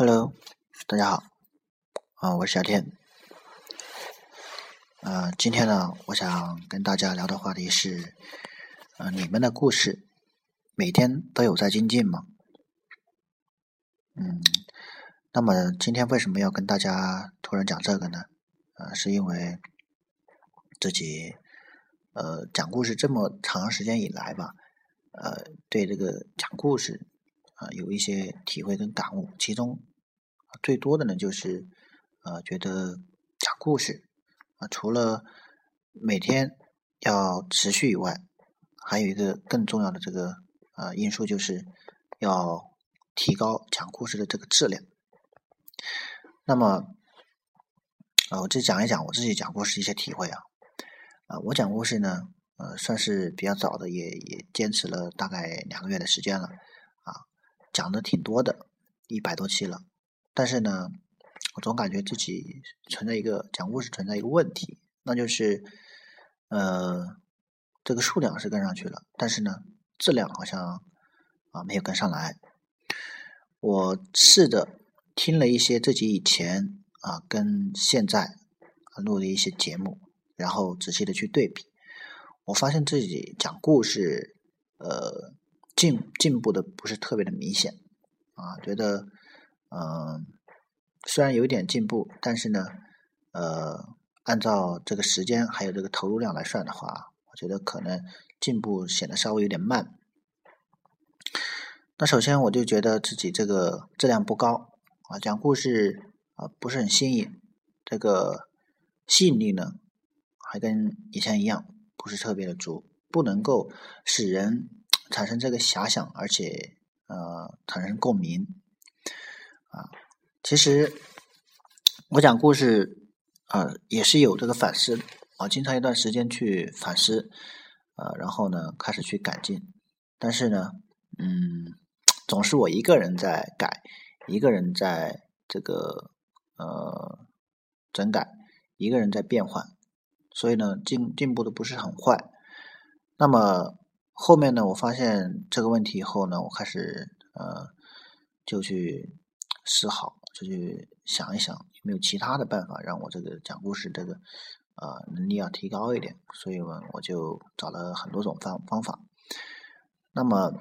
Hello，大家好，啊，我是小天。呃，今天呢，我想跟大家聊的话题是，呃，你们的故事每天都有在精进吗？嗯，那么今天为什么要跟大家突然讲这个呢？呃，是因为自己呃讲故事这么长时间以来吧，呃，对这个讲故事啊有一些体会跟感悟，其中。最多的呢，就是呃，觉得讲故事啊，除了每天要持续以外，还有一个更重要的这个呃因素，就是要提高讲故事的这个质量。那么，啊，我就讲一讲我自己讲故事一些体会啊。啊，我讲故事呢，呃，算是比较早的，也也坚持了大概两个月的时间了啊，讲的挺多的，一百多期了。但是呢，我总感觉自己存在一个讲故事存在一个问题，那就是，呃，这个数量是跟上去了，但是呢，质量好像啊没有跟上来。我试着听了一些自己以前啊跟现在录的一些节目，然后仔细的去对比，我发现自己讲故事呃进进步的不是特别的明显啊，觉得。嗯，虽然有点进步，但是呢，呃，按照这个时间还有这个投入量来算的话，我觉得可能进步显得稍微有点慢。那首先我就觉得自己这个质量不高啊，讲故事啊不是很新颖，这个吸引力呢还跟以前一样，不是特别的足，不能够使人产生这个遐想，而且呃产生共鸣。啊，其实我讲故事啊，也是有这个反思啊，经常一段时间去反思，啊，然后呢，开始去改进。但是呢，嗯，总是我一个人在改，一个人在这个呃整改，一个人在变换，所以呢，进进步的不是很快。那么后面呢，我发现这个问题以后呢，我开始呃就去。思考，就去想一想有没有其他的办法让我这个讲故事这个呃能力要提高一点，所以呢，我就找了很多种方方法。那么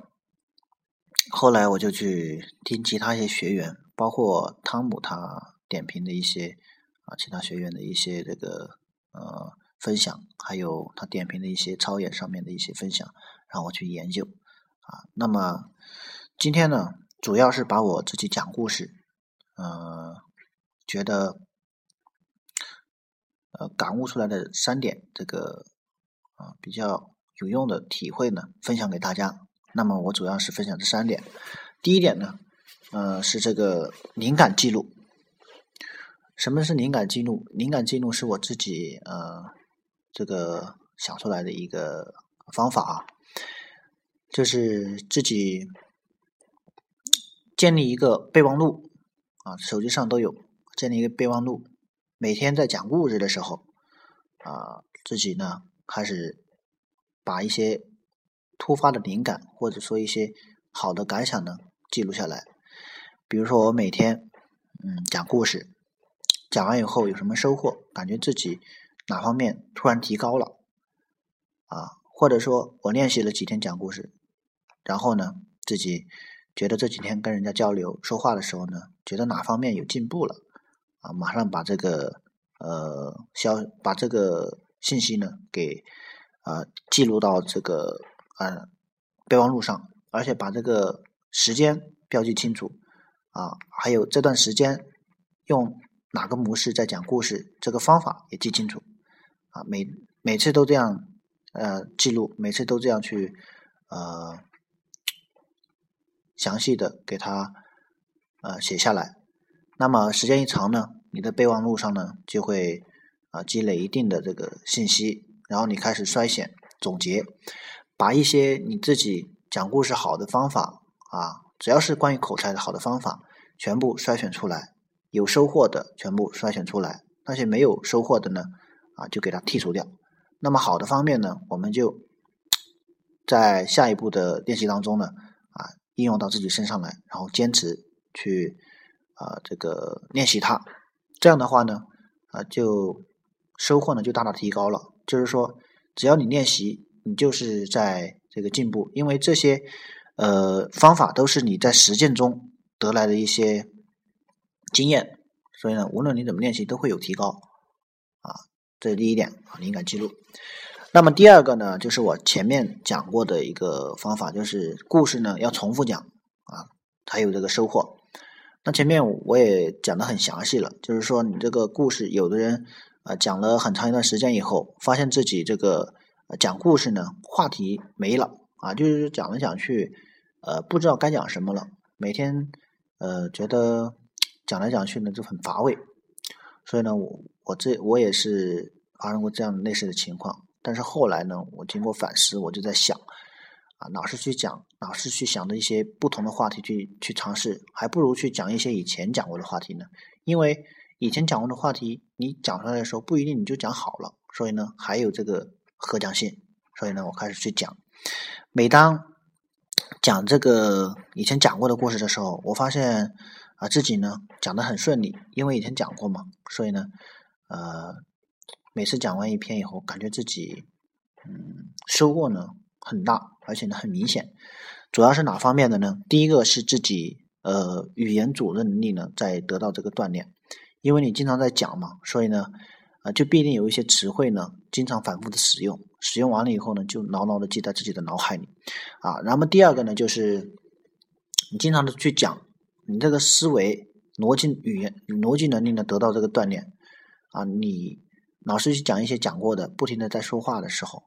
后来我就去听其他一些学员，包括汤姆他点评的一些啊其他学员的一些这个呃分享，还有他点评的一些操演上面的一些分享，让我去研究啊。那么今天呢？主要是把我自己讲故事，呃，觉得呃感悟出来的三点这个啊比较有用的体会呢，分享给大家。那么我主要是分享这三点。第一点呢，呃是这个灵感记录。什么是灵感记录？灵感记录是我自己呃这个想出来的一个方法啊，就是自己。建立一个备忘录啊，手机上都有。建立一个备忘录，每天在讲故事的时候啊，自己呢开始把一些突发的灵感或者说一些好的感想呢记录下来。比如说我每天嗯讲故事，讲完以后有什么收获，感觉自己哪方面突然提高了啊，或者说我练习了几天讲故事，然后呢自己。觉得这几天跟人家交流说话的时候呢，觉得哪方面有进步了啊？马上把这个呃消把这个信息呢给啊记录到这个呃备忘录上，而且把这个时间标记清楚啊，还有这段时间用哪个模式在讲故事，这个方法也记清楚啊。每每次都这样呃记录，每次都这样去呃。详细的给他呃写下来，那么时间一长呢，你的备忘录上呢就会啊积累一定的这个信息，然后你开始筛选总结，把一些你自己讲故事好的方法啊，只要是关于口才的好的方法，全部筛选出来，有收获的全部筛选出来，那些没有收获的呢啊就给它剔除掉。那么好的方面呢，我们就在下一步的练习当中呢。应用到自己身上来，然后坚持去啊这个练习它，这样的话呢，啊就收获呢就大大提高了。就是说，只要你练习，你就是在这个进步，因为这些呃方法都是你在实践中得来的一些经验，所以呢，无论你怎么练习，都会有提高啊。这是第一点啊，灵感记录。那么第二个呢，就是我前面讲过的一个方法，就是故事呢要重复讲啊，才有这个收获。那前面我也讲的很详细了，就是说你这个故事，有的人。啊，讲了很长一段时间以后，发现自己这个讲故事呢，话题没了啊，就是讲来讲去，呃，不知道该讲什么了。每天呃，觉得讲来讲去呢就很乏味。所以呢，我我这我也是发生过这样类似的情况。但是后来呢，我经过反思，我就在想啊，老是去讲，老是去想的一些不同的话题去去尝试，还不如去讲一些以前讲过的话题呢，因为。以前讲过的话题，你讲出来的时候不一定你就讲好了，所以呢还有这个可讲性，所以呢我开始去讲。每当讲这个以前讲过的故事的时候，我发现啊自己呢讲的很顺利，因为以前讲过嘛，所以呢呃每次讲完一篇以后，感觉自己嗯收获呢很大，而且呢很明显。主要是哪方面的呢？第一个是自己呃语言组织能力呢在得到这个锻炼。因为你经常在讲嘛，所以呢，啊，就必定有一些词汇呢，经常反复的使用，使用完了以后呢，就牢牢的记在自己的脑海里，啊，然后第二个呢，就是你经常的去讲，你这个思维逻辑语言逻辑能力呢得到这个锻炼，啊，你老师去讲一些讲过的，不停的在说话的时候，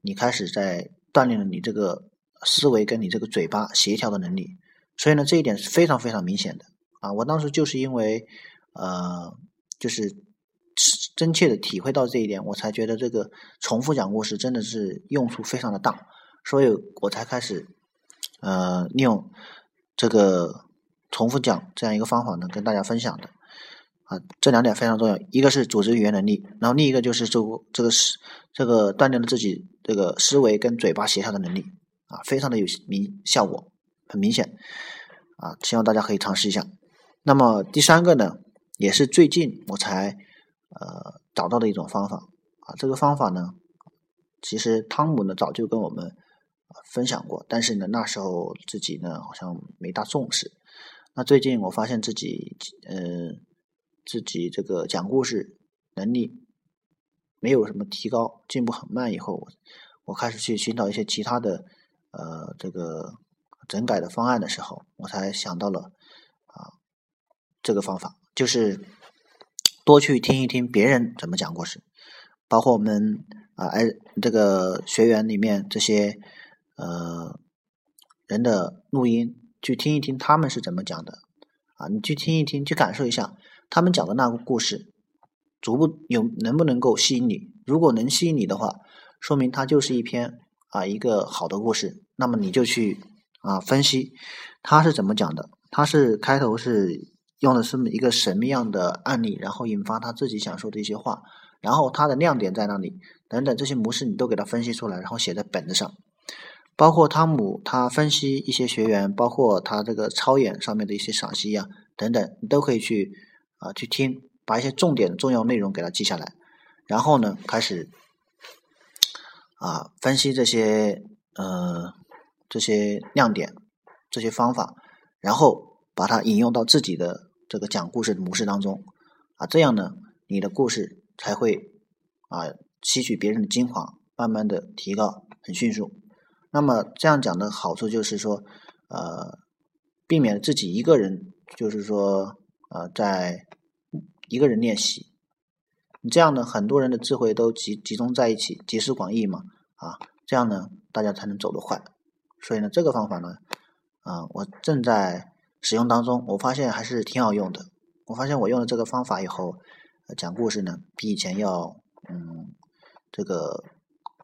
你开始在锻炼了你这个思维跟你这个嘴巴协调的能力，所以呢，这一点是非常非常明显的，啊，我当时就是因为。呃，就是真切的体会到这一点，我才觉得这个重复讲故事真的是用处非常的大，所以我才开始呃利用这个重复讲这样一个方法呢，跟大家分享的。啊，这两点非常重要，一个是组织语言能力，然后另一个就是这个这个是这个锻炼了自己这个思维跟嘴巴协调的能力啊，非常的有明效果，很明显啊，希望大家可以尝试一下。那么第三个呢？也是最近我才呃找到的一种方法啊，这个方法呢，其实汤姆呢早就跟我们分享过，但是呢那时候自己呢好像没大重视。那最近我发现自己呃自己这个讲故事能力没有什么提高，进步很慢，以后我开始去寻找一些其他的呃这个整改的方案的时候，我才想到了啊这个方法。就是多去听一听别人怎么讲故事，包括我们啊，哎，这个学员里面这些呃人的录音，去听一听他们是怎么讲的啊，你去听一听，去感受一下他们讲的那个故事，足不有能不能够吸引你？如果能吸引你的话，说明它就是一篇啊一个好的故事。那么你就去啊分析他是怎么讲的，他是开头是。用的是一个什么样的案例，然后引发他自己想说的一些话，然后他的亮点在哪里，等等这些模式你都给他分析出来，然后写在本子上。包括汤姆他分析一些学员，包括他这个超演上面的一些赏析呀，等等，你都可以去啊去听，把一些重点重要内容给他记下来，然后呢开始啊分析这些呃这些亮点，这些方法，然后把它引用到自己的。这个讲故事的模式当中，啊，这样呢，你的故事才会啊吸取别人的精华，慢慢的提高，很迅速。那么这样讲的好处就是说，呃，避免自己一个人，就是说，呃，在一个人练习。你这样呢，很多人的智慧都集集中在一起，集思广益嘛，啊，这样呢，大家才能走得快。所以呢，这个方法呢，啊，我正在。使用当中，我发现还是挺好用的。我发现我用了这个方法以后，讲故事呢比以前要嗯这个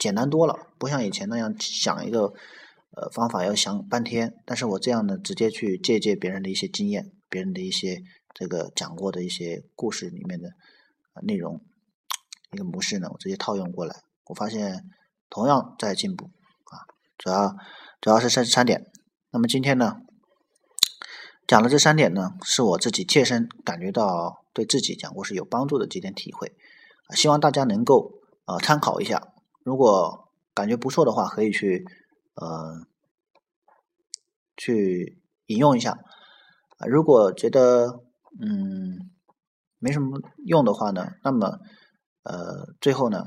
简单多了，不像以前那样想一个呃方法要想半天。但是我这样呢，直接去借鉴别人的一些经验，别人的一些这个讲过的一些故事里面的内容一个模式呢，我直接套用过来，我发现同样在进步啊。主要主要是三三点。那么今天呢？讲的这三点呢，是我自己切身感觉到对自己讲故事有帮助的几点体会，希望大家能够呃参考一下。如果感觉不错的话，可以去呃去引用一下。如果觉得嗯没什么用的话呢，那么呃最后呢，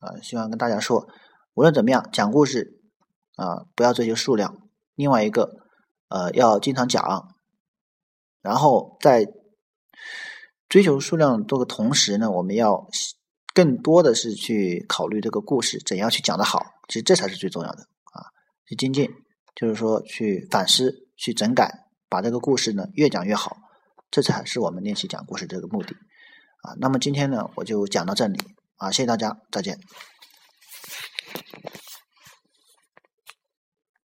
呃希望跟大家说，无论怎么样讲故事啊，不要追求数量。另外一个呃要经常讲，然后在追求数量多的同时呢，我们要更多的是去考虑这个故事怎样去讲的好。其实这才是最重要的啊，去精进，就是说去反思、去整改。把这个故事呢越讲越好，这才是我们练习讲故事这个目的啊。那么今天呢我就讲到这里啊，谢谢大家，再见。